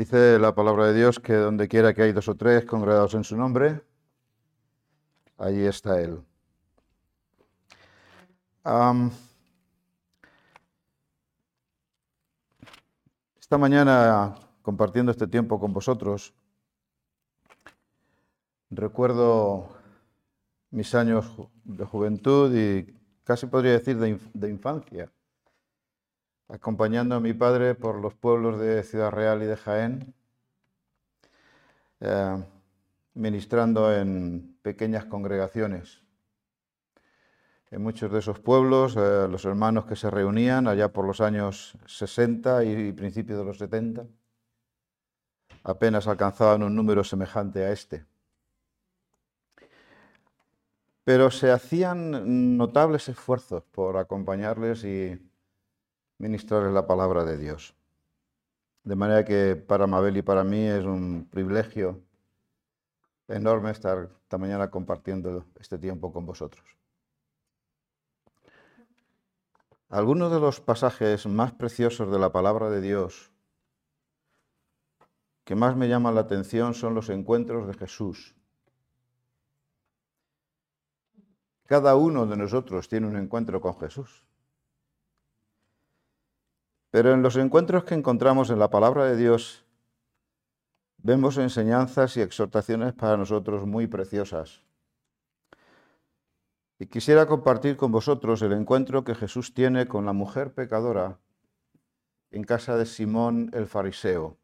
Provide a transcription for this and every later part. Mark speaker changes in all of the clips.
Speaker 1: Dice la palabra de Dios que donde quiera que hay dos o tres congregados en su nombre, allí está Él. esta mañana, compartiendo este tiempo con vosotros, recuerdo mis años de juventud y casi podría decir de infancia acompañando a mi padre por los pueblos de Ciudad Real y de Jaén, eh, ministrando en pequeñas congregaciones. En muchos de esos pueblos, eh, los hermanos que se reunían allá por los años 60 y principios de los 70, apenas alcanzaban un número semejante a este. Pero se hacían notables esfuerzos por acompañarles y ministrarles la palabra de Dios. De manera que para Mabel y para mí es un privilegio enorme estar esta mañana compartiendo este tiempo con vosotros. Algunos de los pasajes más preciosos de la palabra de Dios que más me llaman la atención son los encuentros de Jesús. Cada uno de nosotros tiene un encuentro con Jesús. Pero en los encuentros que encontramos en la palabra de Dios, vemos enseñanzas y exhortaciones para nosotros muy preciosas. Y quisiera compartir con vosotros el encuentro que Jesús tiene con la mujer pecadora en casa de Simón el fariseo.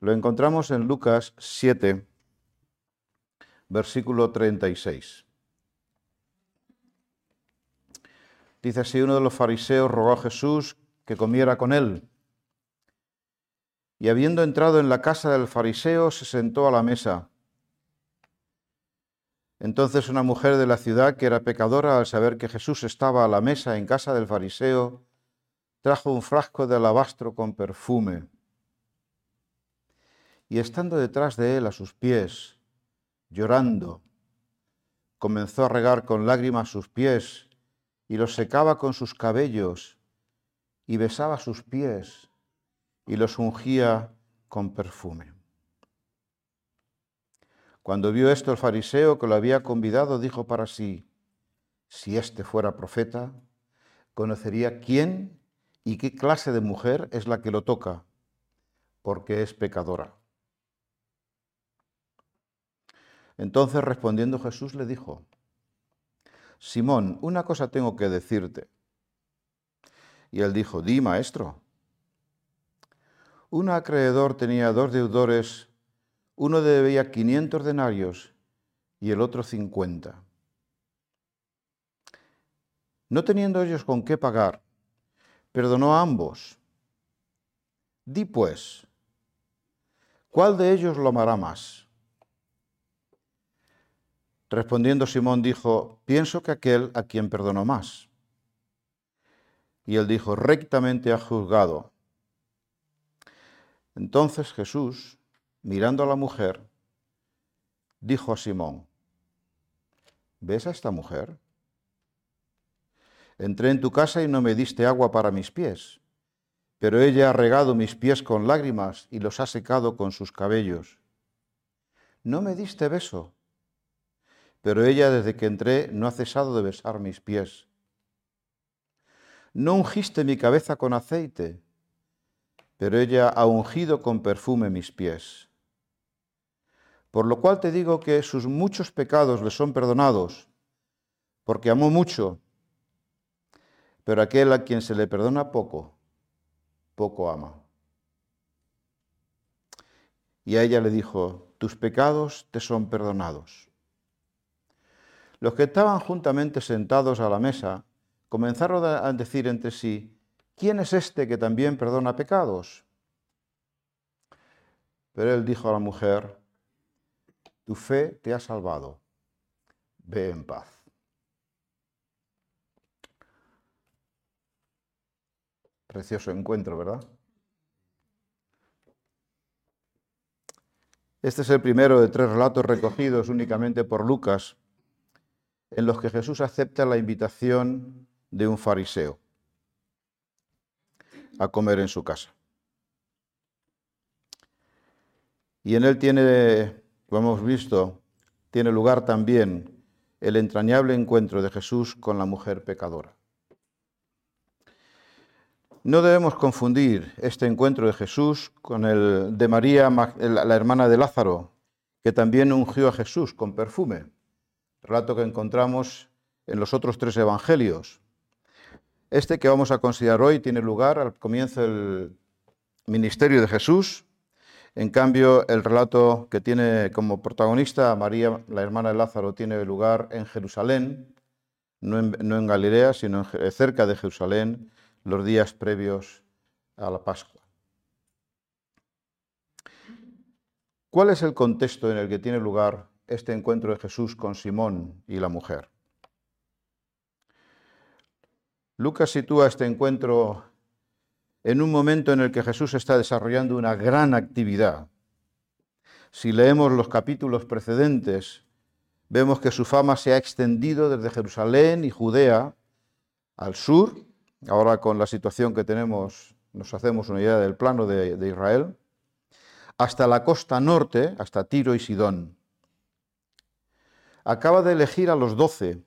Speaker 1: Lo encontramos en Lucas 7, versículo 36. Dice así, uno de los fariseos rogó a Jesús que comiera con él. Y habiendo entrado en la casa del fariseo, se sentó a la mesa. Entonces una mujer de la ciudad, que era pecadora, al saber que Jesús estaba a la mesa en casa del fariseo, trajo un frasco de alabastro con perfume. Y estando detrás de él a sus pies, llorando, comenzó a regar con lágrimas sus pies y los secaba con sus cabellos y besaba sus pies y los ungía con perfume. Cuando vio esto el fariseo que lo había convidado, dijo para sí, si éste fuera profeta, conocería quién y qué clase de mujer es la que lo toca, porque es pecadora. Entonces respondiendo Jesús le dijo, Simón, una cosa tengo que decirte. Y él dijo, di, maestro. Un acreedor tenía dos deudores, uno debía 500 denarios y el otro 50. No teniendo ellos con qué pagar, perdonó a ambos. Di pues, ¿cuál de ellos lo amará más? Respondiendo Simón dijo, pienso que aquel a quien perdonó más. Y él dijo, rectamente ha juzgado. Entonces Jesús, mirando a la mujer, dijo a Simón, ¿ves a esta mujer? Entré en tu casa y no me diste agua para mis pies, pero ella ha regado mis pies con lágrimas y los ha secado con sus cabellos. No me diste beso, pero ella desde que entré no ha cesado de besar mis pies no ungiste mi cabeza con aceite, pero ella ha ungido con perfume mis pies. Por lo cual te digo que sus muchos pecados le son perdonados, porque amó mucho, pero aquel a quien se le perdona poco, poco ama. Y a ella le dijo, tus pecados te son perdonados. Los que estaban juntamente sentados a la mesa comenzaron a decir entre sí, ¿quién es este que también perdona pecados? Pero él dijo a la mujer, tu fe te ha salvado, ve en paz. Precioso encuentro, ¿verdad? Este es el primero de tres relatos recogidos únicamente por Lucas, en los que Jesús acepta la invitación de un fariseo a comer en su casa. Y en él tiene, como hemos visto, tiene lugar también el entrañable encuentro de Jesús con la mujer pecadora. No debemos confundir este encuentro de Jesús con el de María, la hermana de Lázaro, que también ungió a Jesús con perfume, relato que encontramos en los otros tres evangelios. Este que vamos a considerar hoy tiene lugar al comienzo del ministerio de Jesús. En cambio, el relato que tiene como protagonista María, la hermana de Lázaro, tiene lugar en Jerusalén, no en, Galilea, sino cerca de Jerusalén, los días previos a la Pascua. ¿Cuál es el contexto en el que tiene lugar este encuentro de Jesús con Simón y la mujer? Lucas sitúa este encuentro en un momento en el que Jesús está desarrollando una gran actividad. Si leemos los capítulos precedentes, vemos que su fama se ha extendido desde Jerusalén y Judea al sur Ahora con la situación que tenemos nos hacemos una idea del plano de, Israel, hasta la costa norte, hasta Tiro y Sidón. Acaba de elegir a los doce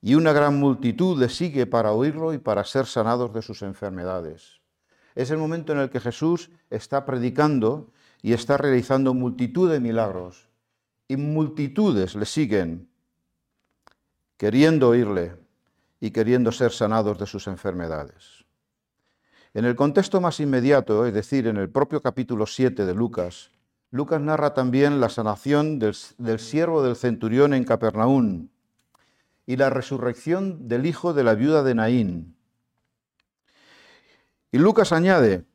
Speaker 1: y una gran multitud le sigue para oírlo y para ser sanados de sus enfermedades. Es el momento en el que Jesús está predicando y está realizando multitud de milagros y multitudes le siguen queriendo oírle y queriendo ser sanados de sus enfermedades. En el contexto más inmediato, es decir, en el propio capítulo 7 de Lucas, Lucas narra también la sanación del, siervo del centurión en Capernaum y la resurrección del hijo de la viuda de Naín. Y Lucas añade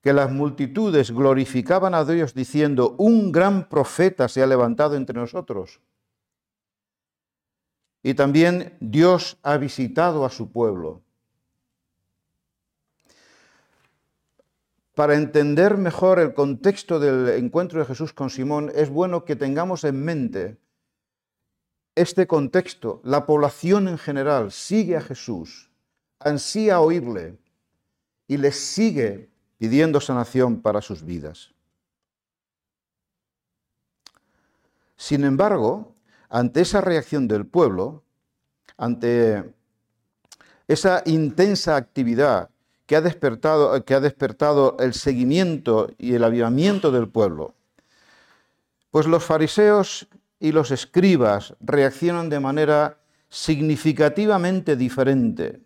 Speaker 1: que las multitudes glorificaban a Dios diciendo, un gran profeta se ha levantado entre nosotros y también Dios ha visitado a su pueblo. Para entender mejor el contexto del encuentro de Jesús con Simón, es bueno que tengamos en mente este contexto. La población en general sigue a Jesús, ansía oírle y le sigue pidiendo sanación para sus vidas. Sin embargo, ante esa reacción del pueblo, ante esa intensa actividad que ha despertado, que ha despertado el seguimiento y el avivamiento del pueblo, pues los fariseos y los escribas reaccionan de manera significativamente diferente.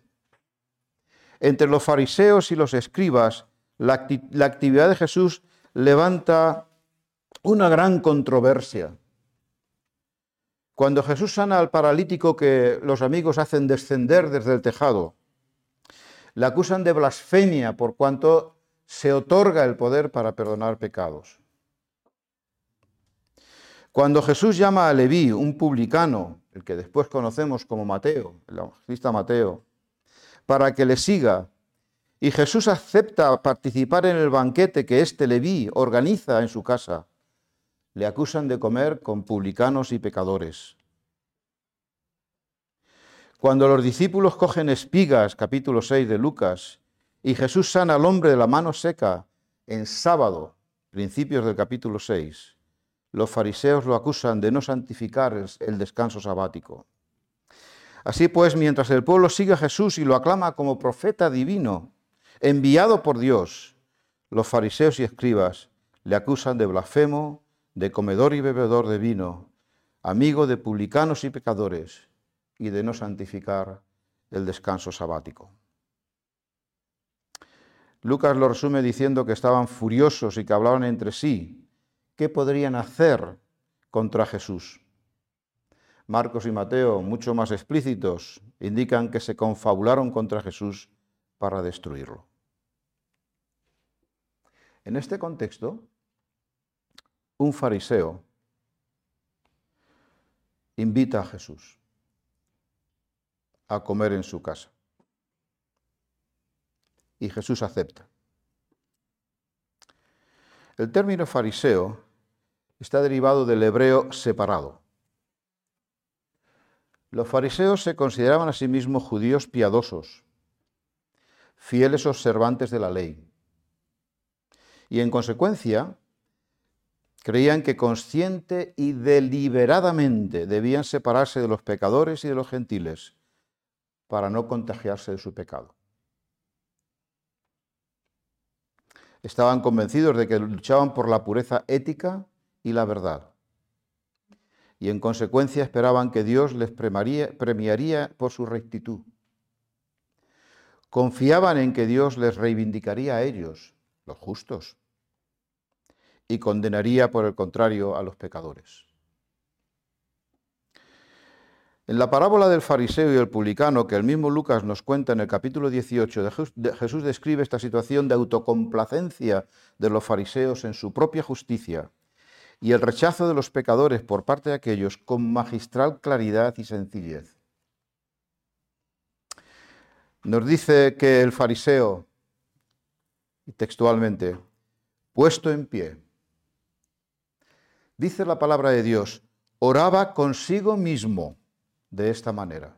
Speaker 1: Entre los fariseos y los escribas, la, la actividad de Jesús levanta una gran controversia. Cuando Jesús sana al paralítico que los amigos hacen descender desde el tejado, le acusan de blasfemia por cuanto se otorga el poder para perdonar pecados. Cuando Jesús llama a Leví, un publicano, el que después conocemos como Mateo, el evangelista Mateo, para que le siga, y Jesús acepta participar en el banquete que este Leví organiza en su casa, le acusan de comer con publicanos y pecadores. Cuando los discípulos cogen espigas, capítulo 6 de Lucas, y Jesús sana al hombre de la mano seca en sábado, principios del capítulo 6, los fariseos lo acusan de no santificar el descanso sabático. Así pues, mientras el pueblo sigue a Jesús y lo aclama como profeta divino, enviado por Dios, los fariseos y escribas le acusan de blasfemo, de comedor y bebedor de vino, amigo de publicanos y pecadores, y de no santificar el descanso sabático. Lucas lo resume diciendo que estaban furiosos y que hablaban entre sí. ¿Qué podrían hacer contra Jesús? Marcos y Mateo, mucho más explícitos, indican que se confabularon contra Jesús para destruirlo. En este contexto, un fariseo invita a Jesús a comer en su casa. Y Jesús acepta. El término fariseo está derivado del hebreo separado. Los fariseos se consideraban a sí mismos judíos piadosos, fieles observantes de la ley. Y en consecuencia, Creían que consciente y deliberadamente debían separarse de los pecadores y de los gentiles para no contagiarse de su pecado. Estaban convencidos de que luchaban por la pureza ética y la verdad. Y en consecuencia esperaban que Dios les premiaría por su rectitud. Confiaban en que Dios les reivindicaría a ellos, los justos, y condenaría por el contrario a los pecadores. En la parábola del fariseo y el publicano, que el mismo Lucas nos cuenta en el capítulo 18, Jesús describe esta situación de autocomplacencia de los fariseos en su propia justicia y el rechazo de los pecadores por parte de aquellos con magistral claridad y sencillez. Nos dice que el fariseo, textualmente, puesto en pie, dice la palabra de Dios, oraba consigo mismo de esta manera.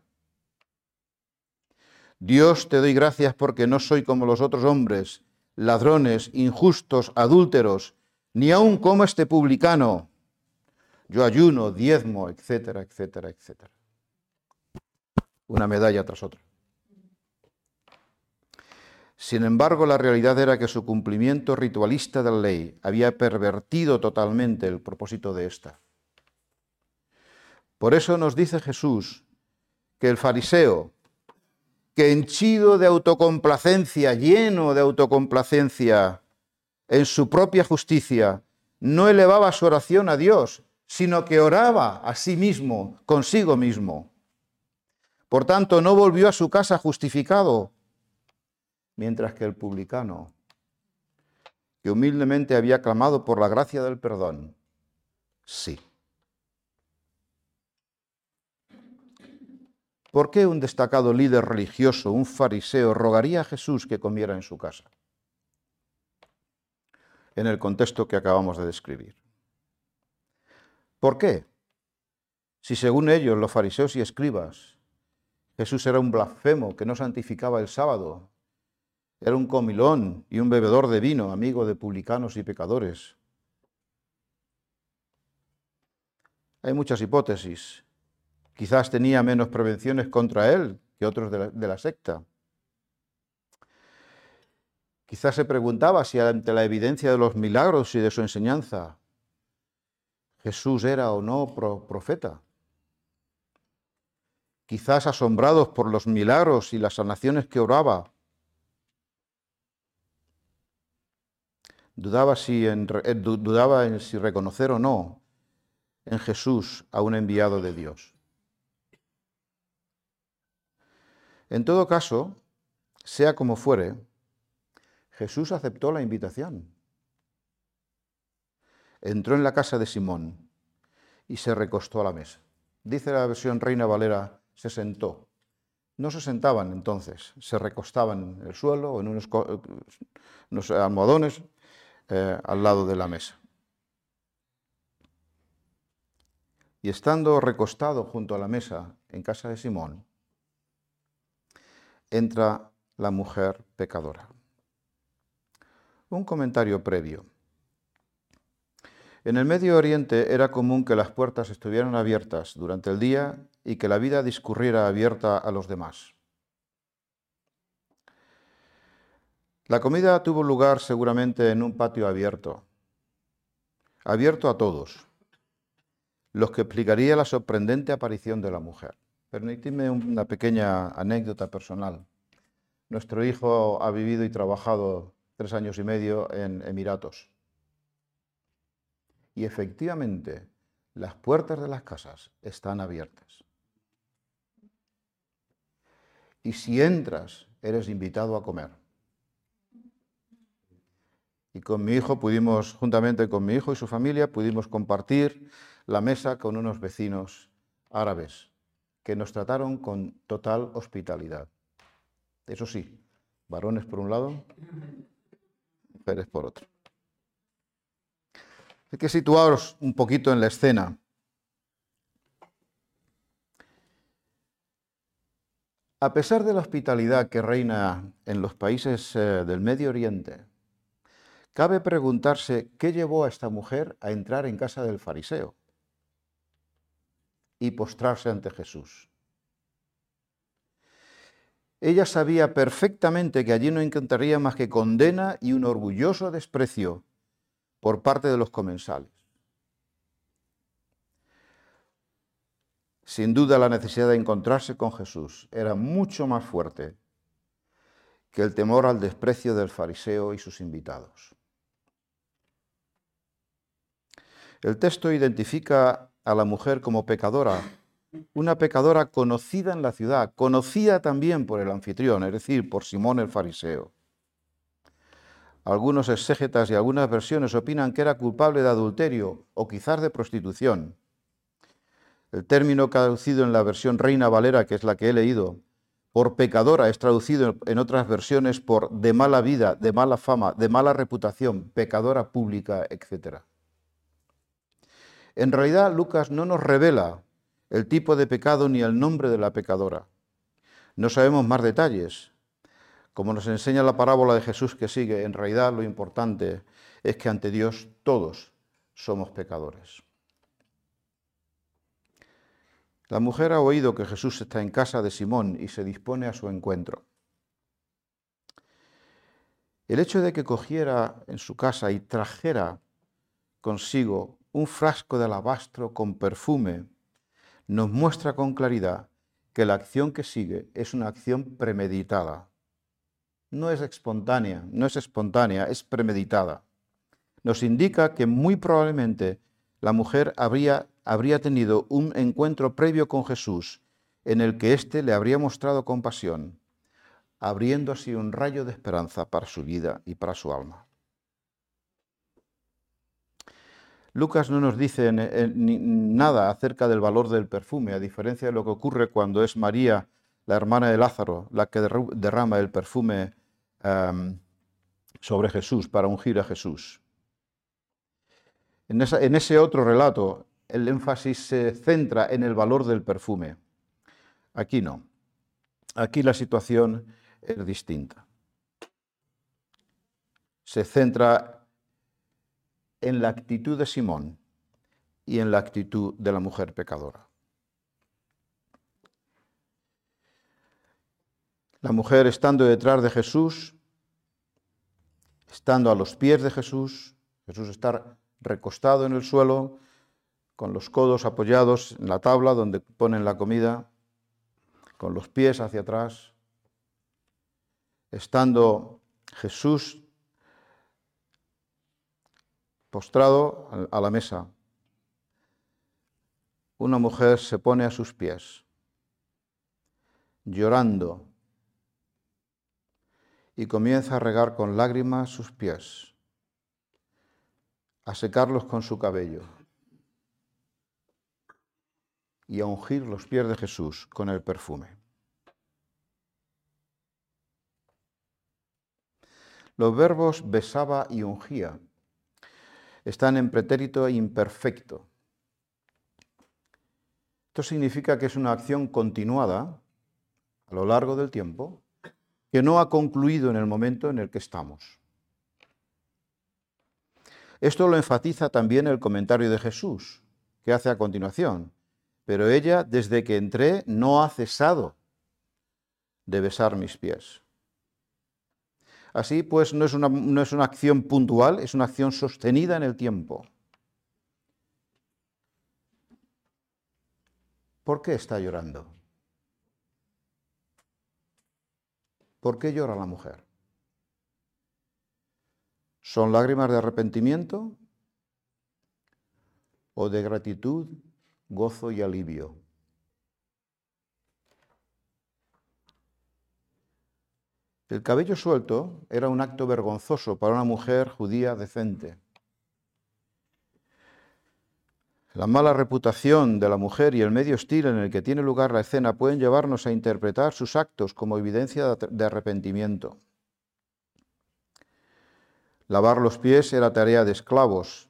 Speaker 1: Dios te doy gracias porque no soy como los otros hombres, ladrones, injustos, adúlteros, ni aun como este publicano. Yo ayuno, diezmo, etcétera, etcétera, etcétera. Una medalla tras otra. Sin embargo, la realidad era que su cumplimiento ritualista de la ley había pervertido totalmente el propósito de esta. Por eso nos dice Jesús que el fariseo, que henchido de autocomplacencia, lleno de autocomplacencia en su propia justicia, no elevaba su oración a Dios, sino que oraba a sí mismo, consigo mismo. Por tanto, no volvió a su casa justificado, mientras que el publicano, que humildemente había clamado por la gracia del perdón, sí. ¿Por qué un destacado líder religioso, un fariseo, rogaría a Jesús que comiera en su casa? En el contexto que acabamos de describir. ¿Por qué? Si según ellos, los fariseos y escribas, Jesús era un blasfemo que no santificaba el sábado, era un comilón y un bebedor de vino, amigo de publicanos y pecadores. Hay muchas hipótesis. Quizás tenía menos prevenciones contra él que otros de la, secta. Quizás se preguntaba si ante la evidencia de los milagros y de su enseñanza, Jesús era o no profeta. Quizás asombrados por los milagros y las sanaciones que oraba, eh, dudaba en si reconocer o no en Jesús a un enviado de Dios. En todo caso, sea como fuere, Jesús aceptó la invitación. Entró en la casa de Simón y se recostó a la mesa. Dice la versión Reina Valera, se sentó. No se sentaban entonces, se recostaban en el suelo o en unos, almohadones eh, al lado de la mesa. Y estando recostado junto a la mesa en casa de Simón, entra la mujer pecadora. Un comentario previo. En el Medio Oriente era común que las puertas estuvieran abiertas durante el día y que la vida discurriera abierta a los demás. La comida tuvo lugar seguramente en un patio abierto, abierto a todos, los que explicaría la sorprendente aparición de la mujer. Permitidme una pequeña anécdota personal. Nuestro hijo ha vivido y trabajado tres años y medio en Emiratos. Y efectivamente, las puertas de las casas están abiertas. Y si entras, eres invitado a comer. Y con mi hijo pudimos, juntamente con mi hijo y su familia, pudimos compartir la mesa con unos vecinos árabes que nos trataron con total hospitalidad. Eso sí, varones por un lado, por otro. Hay que situaros un poquito en la escena. A pesar de la hospitalidad que reina en los países eh, del Medio Oriente, Cabe preguntarse qué llevó a esta mujer a entrar en casa del fariseo y postrarse ante Jesús. Ella sabía perfectamente que allí no encontraría más que condena y un orgulloso desprecio por parte de los comensales. Sin duda la necesidad de encontrarse con Jesús era mucho más fuerte que el temor al desprecio del fariseo y sus invitados. El texto identifica a la mujer como pecadora, una pecadora conocida en la ciudad, conocida también por el anfitrión, es decir, por Simón el fariseo. Algunos exégetas y algunas versiones opinan que era culpable de adulterio o quizás de prostitución. El término traducido en la versión Reina Valera, que es la que he leído, por pecadora es traducido en otras versiones por de mala vida, de mala fama, de mala reputación, pecadora pública, etc. En realidad Lucas no nos revela el tipo de pecado ni el nombre de la pecadora. No sabemos más detalles. Como nos enseña la parábola de Jesús que sigue, en realidad lo importante es que ante Dios todos somos pecadores. La mujer ha oído que Jesús está en casa de Simón y se dispone a su encuentro. El hecho de que cogiera en su casa y trajera consigo un frasco de alabastro con perfume, nos muestra con claridad que la acción que sigue es una acción premeditada. No es espontánea, no es espontánea, es premeditada. Nos indica que muy probablemente la mujer habría, habría tenido un encuentro previo con Jesús en el que éste le habría mostrado compasión, abriendo así un rayo de esperanza para su vida y para su alma. Lucas no nos dice nada acerca del valor del perfume, a diferencia de lo que ocurre cuando es María, la hermana de Lázaro, la que derrama el perfume em, sobre Jesús para ungir a Jesús. En, en ese otro relato, el énfasis se centra en el valor del perfume. Aquí no. Aquí la situación es distinta. Se centra en la actitud de Simón y en la actitud de la mujer pecadora. La mujer estando detrás de Jesús, estando a los pies de Jesús, Jesús está recostado en el suelo, con los codos apoyados en la tabla donde ponen la comida, con los pies hacia atrás, estando Jesús postrado a la mesa. Una mujer se pone a sus pies, llorando, y comienza a regar con lágrimas sus pies, a secarlos con su cabello y a ungir los pies de Jesús con el perfume. Los verbos besaba y ungía están en pretérito imperfecto. Esto significa que es una acción continuada a lo largo del tiempo que no ha concluido en el momento en el que estamos. Esto lo enfatiza también el comentario de Jesús, que hace a continuación. Pero ella, desde que entré, no ha cesado de besar mis pies. Así pues, no es, una, no es una acción puntual, es una acción sostenida en el tiempo. ¿Por qué está llorando? ¿Por qué llora la mujer? ¿Son lágrimas de arrepentimiento o de gratitud, gozo y alivio? El cabello suelto era un acto vergonzoso para una mujer judía decente. La mala reputación de la mujer y el medio estilo en el que tiene lugar la escena pueden llevarnos a interpretar sus actos como evidencia de arrepentimiento. Lavar los pies era tarea de esclavos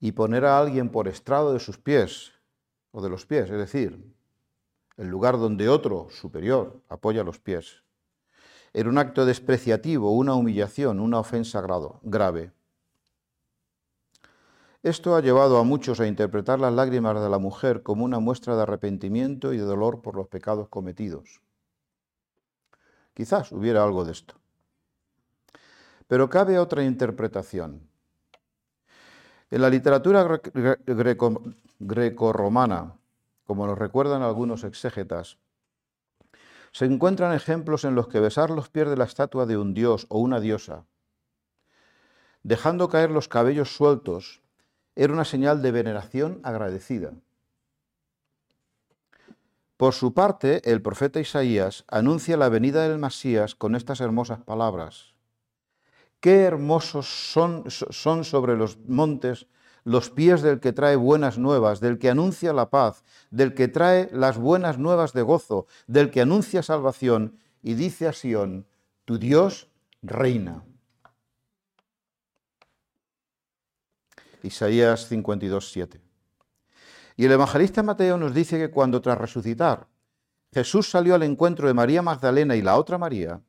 Speaker 1: y poner a alguien por estrado de sus pies o de los pies, es decir, el lugar donde otro superior apoya los pies en un acto despreciativo, una humillación, una ofensa grave. Esto ha llevado a muchos a interpretar las lágrimas de la mujer como una muestra de arrepentimiento y de dolor por los pecados cometidos. Quizás hubiera algo de esto. Pero cabe otra interpretación. En la literatura greco-romana, como nos recuerdan algunos exégetas, se encuentran ejemplos en los que besar los pies de la estatua de un dios o una diosa, dejando caer los cabellos sueltos, era una señal de veneración agradecida. Por su parte, el profeta Isaías anuncia la venida del Masías con estas hermosas palabras. Qué hermosos son, son sobre los montes los pies del que trae buenas nuevas, del que anuncia la paz, del que trae las buenas nuevas de gozo, del que anuncia salvación y dice a Sión, tu Dios reina. Isaías 52, 7. Y el evangelista Mateo nos dice que cuando tras resucitar Jesús salió al encuentro de María Magdalena y la otra María,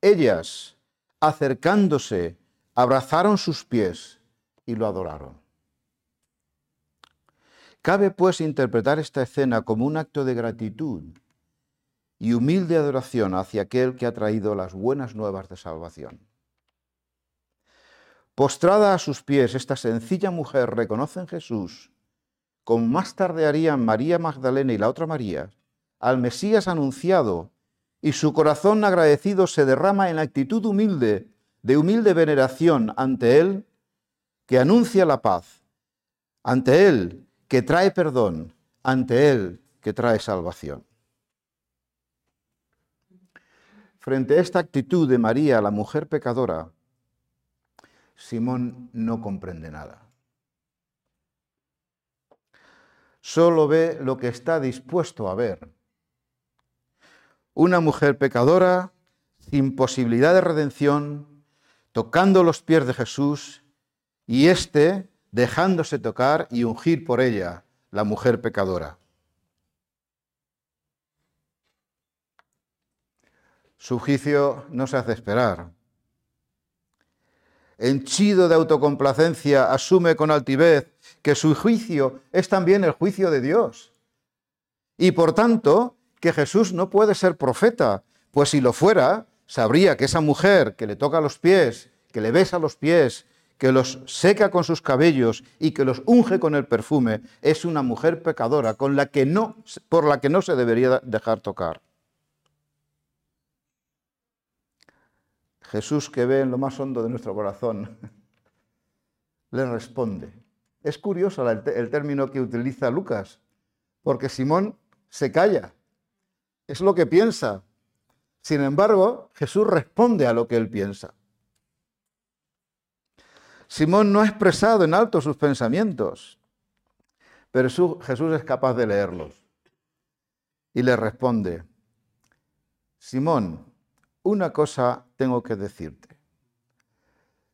Speaker 1: ellas, acercándose, abrazaron sus pies y lo adoraron. Cabe pues interpretar esta escena como un acto de gratitud y humilde adoración hacia aquel que ha traído las buenas nuevas de salvación. Postrada a sus pies, esta sencilla mujer reconoce en Jesús, como más tarde harían María Magdalena y la otra María, al Mesías anunciado, y su corazón agradecido se derrama en actitud humilde, de humilde veneración ante Él que anuncia la paz, ante Él que trae perdón, ante Él que trae salvación. Frente a esta actitud de María, la mujer pecadora, Simón no comprende nada. Solo ve lo que está dispuesto a ver. Una mujer pecadora, sin posibilidad de redención, tocando los pies de Jesús y éste dejándose tocar y ungir por ella, la mujer pecadora. Su juicio no se hace esperar. Henchido de autocomplacencia, asume con altivez que su juicio es también el juicio de Dios. Y por tanto, que Jesús no puede ser profeta, pues si lo fuera, sabría que esa mujer que le toca los pies, que le besa los pies, que los seca con sus cabellos y que los unge con el perfume, es una mujer pecadora con la que no, por la que no se debería dejar tocar. Jesús, que ve en lo más hondo de nuestro corazón, le responde. Es curioso el, el término que utiliza Lucas, porque Simón se calla. Es lo que piensa. Sin embargo, Jesús responde a lo que él piensa. Simón no ha expresado en alto sus pensamientos, pero Jesús es capaz de leerlos. Y le responde, Simón, una cosa tengo que decirte.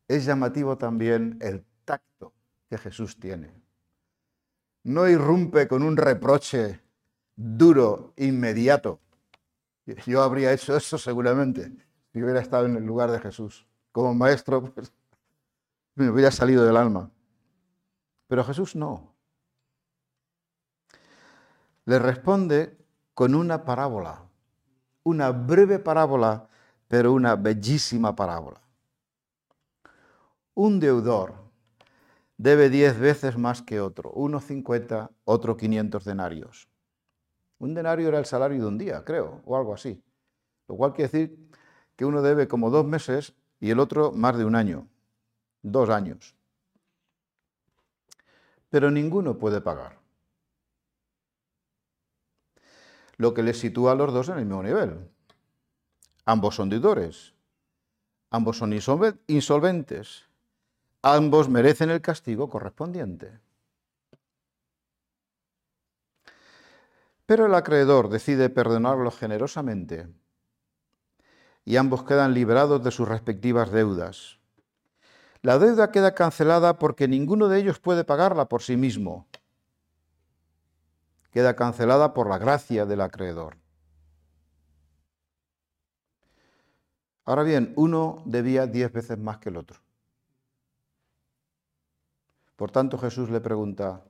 Speaker 1: Es llamativo también el tacto que Jesús tiene. No irrumpe con un reproche duro, inmediato. Yo habría hecho eso seguramente si hubiera estado en el lugar de Jesús. Como maestro, pues, me hubiera salido del alma. Pero Jesús no. Le responde con una parábola, una breve parábola, pero una bellísima parábola. Un deudor debe diez veces más que otro, uno cincuenta, otro quinientos denarios. Un denario era el salario de un día, creo, o algo así. Lo cual quiere decir que uno debe como dos meses y el otro más de un año dos años. Pero ninguno puede pagar. Lo que les sitúa a los dos en el mismo nivel. Ambos son deudores, ambos son insolventes, ambos merecen el castigo correspondiente. Pero el acreedor decide perdonarlo generosamente y ambos quedan liberados de sus respectivas deudas. La deuda queda cancelada porque ninguno de ellos puede pagarla por sí mismo. Queda cancelada por la gracia del acreedor. Ahora bien, uno debía diez veces más que el otro. Por tanto, Jesús le pregunta,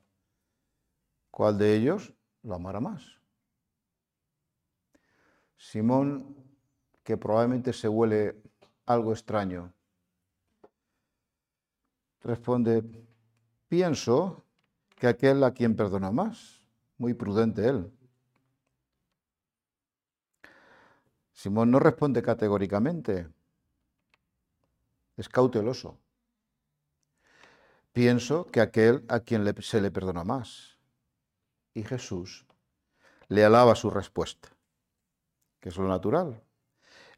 Speaker 1: ¿cuál de ellos lo amará más? Simón, que probablemente se huele algo extraño, responde, pienso que aquel a quien perdona más. Muy prudente él. Simón no responde categóricamente, es cauteloso. Pienso que aquel a quien se le perdona más. Y Jesús le alaba su respuesta, que es lo natural.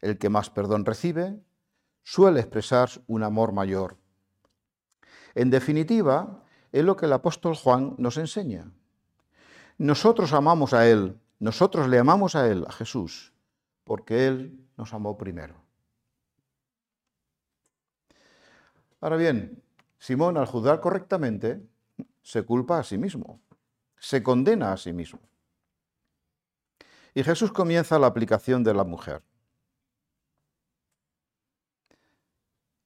Speaker 1: El que más perdón recibe suele expresar un amor mayor. En definitiva, es lo que el apóstol Juan nos enseña. Nosotros amamos a Él, nosotros le amamos a Él, a Jesús, porque Él nos amó primero. Ahora bien, Simón al juzgar correctamente se culpa a sí mismo, se condena a sí mismo. Y Jesús comienza la aplicación de la mujer.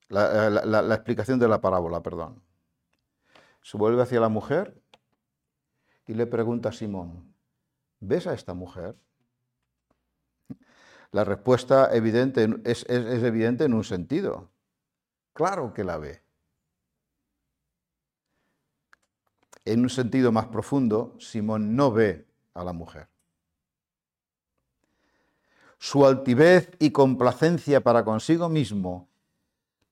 Speaker 1: La, la explicación de la parábola, perdón. Se vuelve hacia la mujer y le pregunta a Simón, ¿ves a esta mujer? La respuesta evidente, es, es evidente en un sentido. Claro que la ve. En un sentido más profundo, Simón no ve a la mujer. Su altivez y complacencia para consigo mismo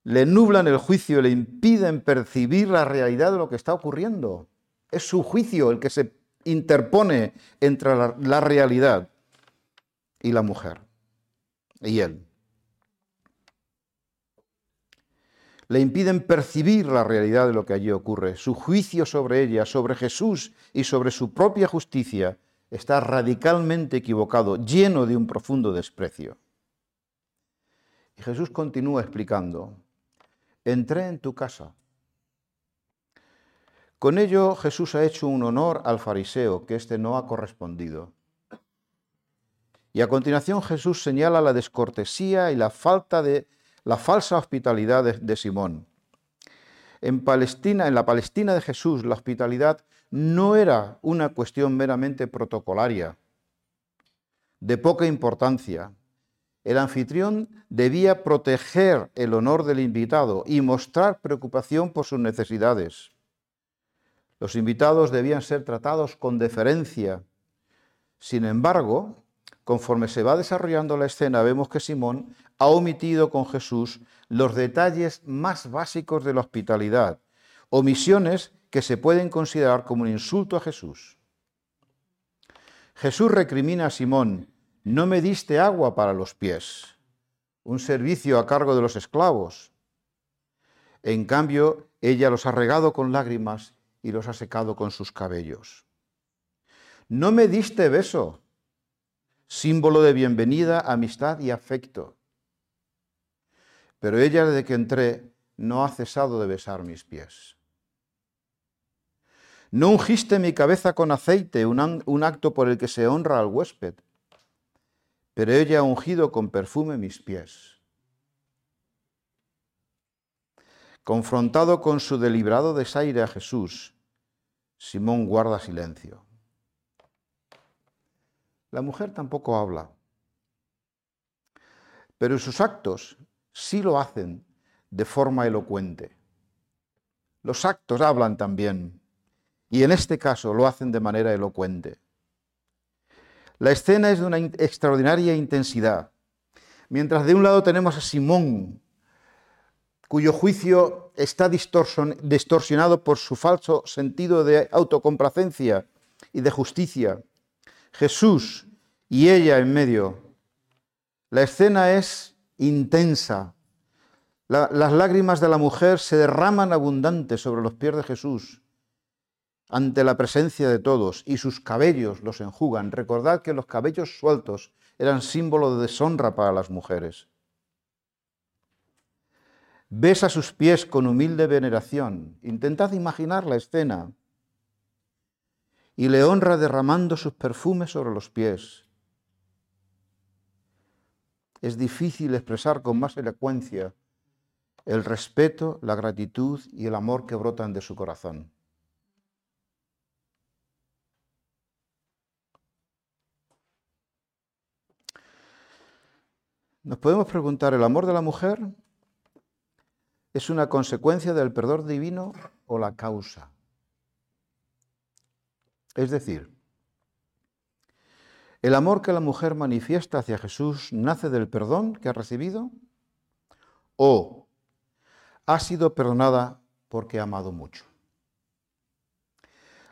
Speaker 1: le nublan el juicio, le impiden percibir la realidad de lo que está ocurriendo. Es su juicio el que se interpone entre la, realidad y la mujer y él. Le impiden percibir la realidad de lo que allí ocurre. Su juicio sobre ella, sobre Jesús y sobre su propia justicia está radicalmente equivocado, lleno de un profundo desprecio. Y Jesús continúa explicando, entré en tu casa. Con ello Jesús ha hecho un honor al fariseo que éste no ha correspondido. Y a continuación Jesús señala la descortesía y la falta de la falsa hospitalidad de, de Simón. En Palestina, en la Palestina de Jesús, la hospitalidad no era una cuestión meramente protocolaria, de poca importancia, el anfitrión debía proteger el honor del invitado y mostrar preocupación por sus necesidades. Los invitados debían ser tratados con deferencia. Sin embargo, conforme se va desarrollando la escena, vemos que Simón ha omitido con Jesús los detalles más básicos de la hospitalidad, omisiones que se pueden considerar como un insulto a Jesús. Jesús recrimina a Simón, no me diste agua para los pies, un servicio a cargo de los esclavos. En cambio, ella los ha regado con lágrimas y los ha secado con sus cabellos. No me diste beso, símbolo de bienvenida, amistad y afecto. Pero ella desde que entré no ha cesado de besar mis pies. No ungiste mi cabeza con aceite, un, acto por el que se honra al huésped pero ella ha ungido con perfume mis pies. Confrontado con su deliberado desaire a Jesús, Simón guarda silencio. La mujer tampoco habla, pero sus actos sí lo hacen de forma elocuente. Los actos hablan también, y en este caso lo hacen de manera elocuente. La escena es de una extraordinaria intensidad. Mientras de un lado tenemos a Simón, cuyo juicio está distorsionado por su falso sentido de autocomplacencia y de justicia. Jesús y ella en medio. La escena es intensa. las lágrimas de la mujer se derraman abundantes sobre los pies de Jesús ante la presencia de todos y sus cabellos los enjugan. Recordad que los cabellos sueltos eran símbolo de deshonra para las mujeres. Besa sus pies con humilde veneración. Intentad imaginar la escena. Y le honra derramando sus perfumes sobre los pies. es difícil expresar con más elocuencia el respeto, la gratitud y el amor que brotan de su corazón. Nos podemos preguntar, ¿el amor de la mujer es una consecuencia del perdón divino o la causa? Es decir, ¿el amor que la mujer manifiesta hacia Jesús nace del perdón que ha recibido? ¿O ha sido perdonada porque ha amado mucho?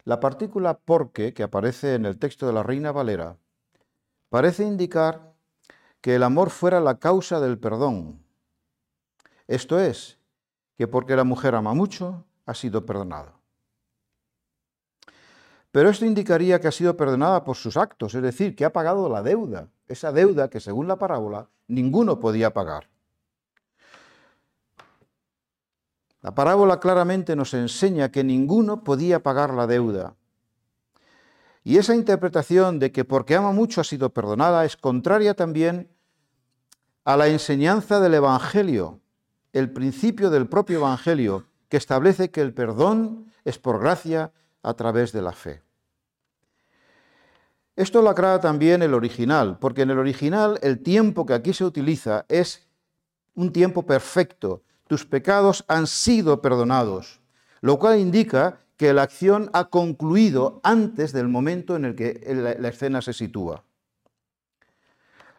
Speaker 1: La partícula porque que aparece en el texto de la Reina Valera parece indicar que el amor fuera la causa del perdón. Esto es, que porque la mujer ama mucho, ha sido perdonada. Pero esto indicaría que ha sido perdonada por sus actos, es decir, que ha pagado la deuda, esa deuda que según la parábola ninguno podía pagar. La parábola claramente nos enseña que ninguno podía pagar la deuda, y esa interpretación de que porque ama mucho ha sido perdonada es contraria también a la enseñanza del Evangelio, el principio del propio Evangelio, que establece que el perdón es por gracia a través de la fe. Esto lo aclara también el original, porque en el original el tiempo que aquí se utiliza es un tiempo perfecto. Tus pecados han sido perdonados, lo cual indica que la acción ha concluido antes del momento en el que la escena se sitúa.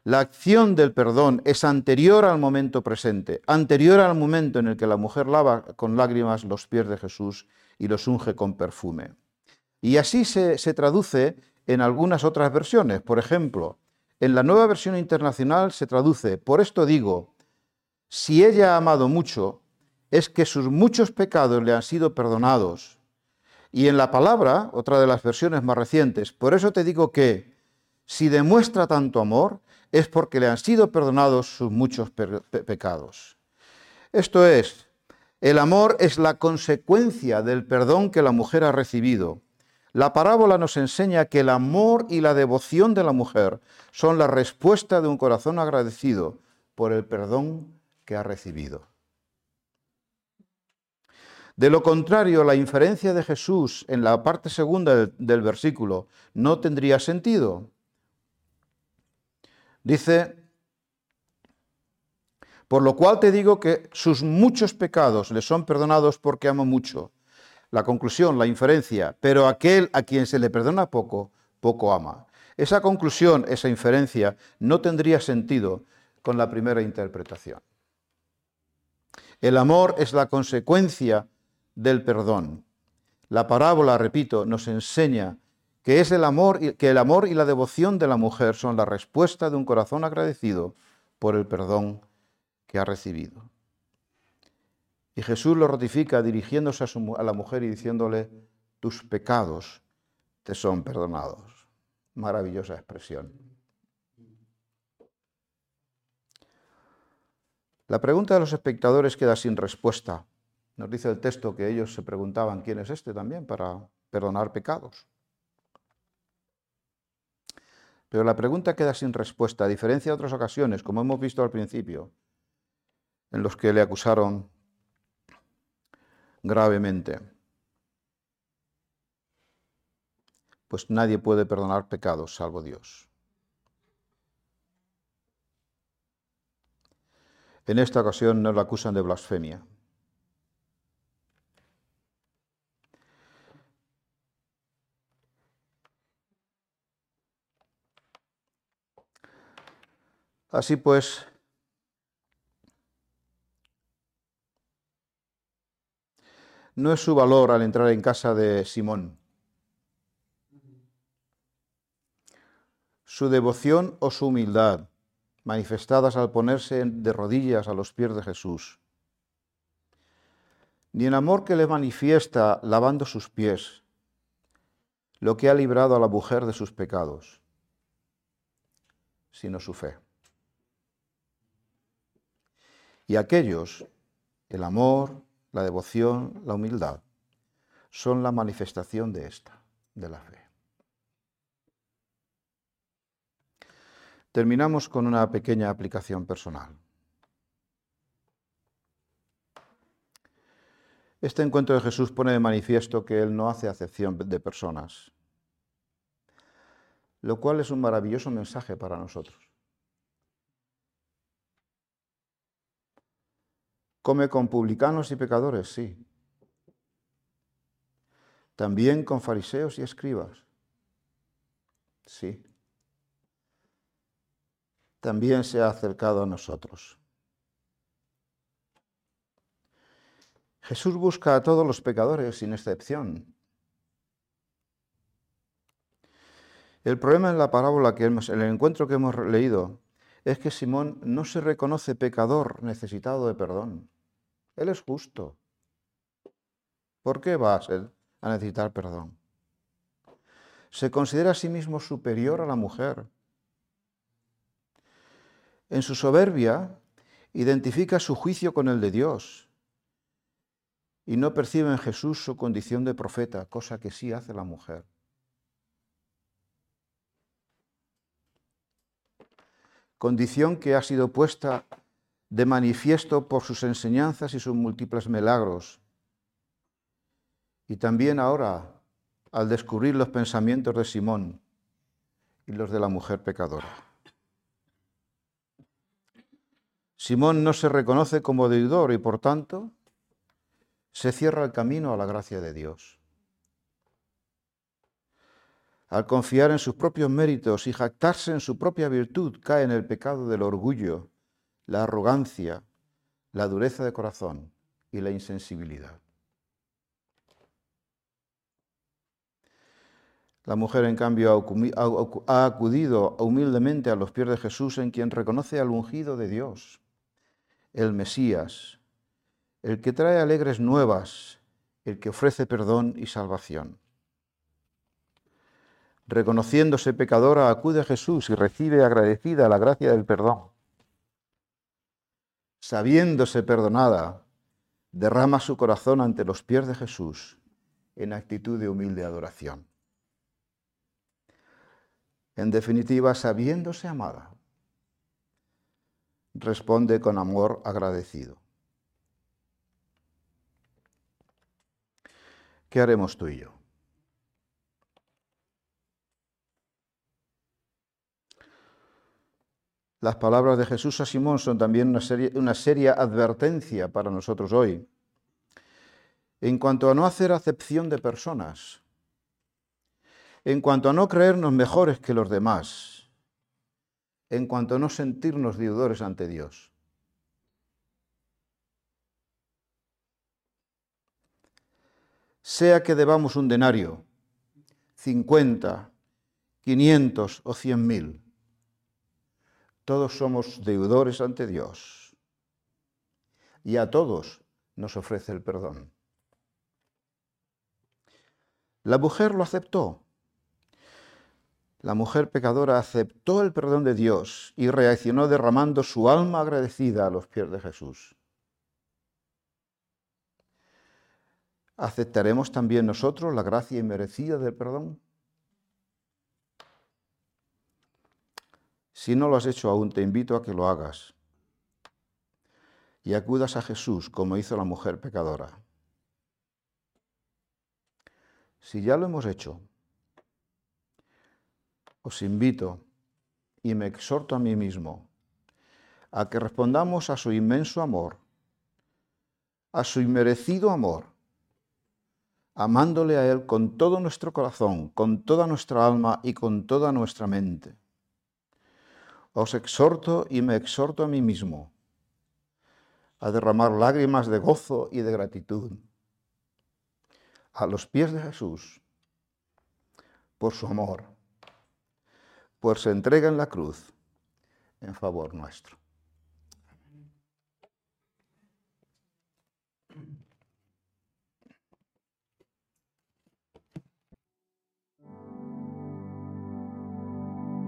Speaker 1: La acción del perdón es anterior al momento presente, anterior al momento en el que la mujer lava con lágrimas los pies de Jesús y los unge con perfume. Y así se, se traduce en algunas otras versiones. Por ejemplo, en la nueva versión internacional se traduce, por esto digo, si ella ha amado mucho, es que sus muchos pecados le han sido perdonados y en la palabra, otra de las versiones más recientes, por eso te digo que si demuestra tanto amor, es porque le han sido perdonados sus muchos pecados. Esto es, el amor es la consecuencia del perdón que la mujer ha recibido. La parábola nos enseña que el amor y la devoción de la mujer son la respuesta de un corazón agradecido por el perdón que ha recibido. De lo contrario, la inferencia de Jesús en la parte segunda del, versículo no tendría sentido. Dice, por lo cual te digo que sus muchos pecados le son perdonados porque ama mucho. La conclusión, la inferencia, pero aquel a quien se le perdona poco, poco ama. Esa conclusión, esa inferencia, no tendría sentido con la primera interpretación. El amor es la consecuencia del perdón. La parábola, repito, nos enseña que es el amor que el amor y la devoción de la mujer son la respuesta de un corazón agradecido por el perdón que ha recibido. Y Jesús lo ratifica dirigiéndose a, a la mujer y diciéndole, tus pecados te son perdonados. Maravillosa expresión. La pregunta de los espectadores queda sin respuesta. Nos dice el texto que ellos se preguntaban, ¿quién es este también para perdonar pecados? Pero la pregunta queda sin respuesta, a diferencia de otras ocasiones, como hemos visto al principio, en los que le acusaron gravemente. Pues nadie puede perdonar pecados salvo Dios. En esta ocasión no la acusan de blasfemia. Así pues, no es su valor al entrar en casa de Simón, su devoción o su humildad, manifestadas al ponerse de rodillas a los pies de Jesús, ni el amor que le manifiesta lavando sus pies, lo que ha librado a la mujer de sus pecados, sino su fe. Y aquellos, el amor, la devoción, la humildad, son la manifestación de esta, de la fe. Terminamos con una pequeña aplicación personal. Este encuentro de Jesús pone de manifiesto que Él no hace acepción de personas, lo cual es un maravilloso mensaje para nosotros. Come con publicanos y pecadores, sí. También con fariseos y escribas, sí también se ha acercado a nosotros. Jesús busca a todos los pecadores sin excepción. El problema en la parábola que hemos, en el encuentro que hemos leído, es que Simón no se reconoce pecador necesitado de perdón. Él es justo. ¿Por qué va a, ser, a necesitar perdón? Se considera a sí mismo superior a la mujer en su soberbia, identifica su juicio con el de Dios y no percibe en Jesús su condición de profeta, cosa que sí hace la mujer. Condición que ha sido puesta de manifiesto por sus enseñanzas y sus múltiples milagros. Y también ahora, al descubrir los pensamientos de Simón y los de la mujer pecadora. Simón no se reconoce como deudor y por tanto se cierra el camino a la gracia de Dios. Al confiar en sus propios méritos y jactarse en su propia virtud, cae en el pecado del orgullo, la arrogancia, la dureza de corazón y la insensibilidad. La mujer, en cambio, ha acudido humildemente a los pies de Jesús en quien reconoce al ungido de Dios el Mesías, el que trae alegres nuevas, el que ofrece perdón y salvación. Reconociéndose pecadora, acude a Jesús y recibe agradecida la gracia del perdón. Sabiéndose perdonada, derrama su corazón ante los pies de Jesús en actitud de humilde adoración. En definitiva, sabiéndose amada, responde con amor agradecido. ¿Qué haremos tú y yo? Las palabras de Jesús a Simón son también una, una seria advertencia para nosotros hoy. En cuanto a no hacer acepción de personas, en cuanto a no creernos mejores que los demás, en cuanto a no sentirnos deudores ante Dios. Sea que debamos un denario, 50, 500 o 100 mil, todos somos deudores ante Dios y a todos nos ofrece el perdón. La mujer lo aceptó la mujer pecadora aceptó el perdón de Dios y reaccionó derramando su alma agradecida a los pies de Jesús. ¿Aceptaremos también nosotros la gracia inmerecida del perdón? Si no lo has hecho aún, te invito a que lo hagas y acudas a Jesús como hizo la mujer pecadora. Si ya lo hemos hecho, os invito y me exhorto a mí mismo a que respondamos a su inmenso amor, a su inmerecido amor, amándole a Él con todo nuestro corazón, con toda nuestra alma y con toda nuestra mente. Os exhorto y me exhorto a mí mismo a derramar lágrimas de gozo y de gratitud a los pies de Jesús por su amor pues se entrega en la cruz en favor nuestro.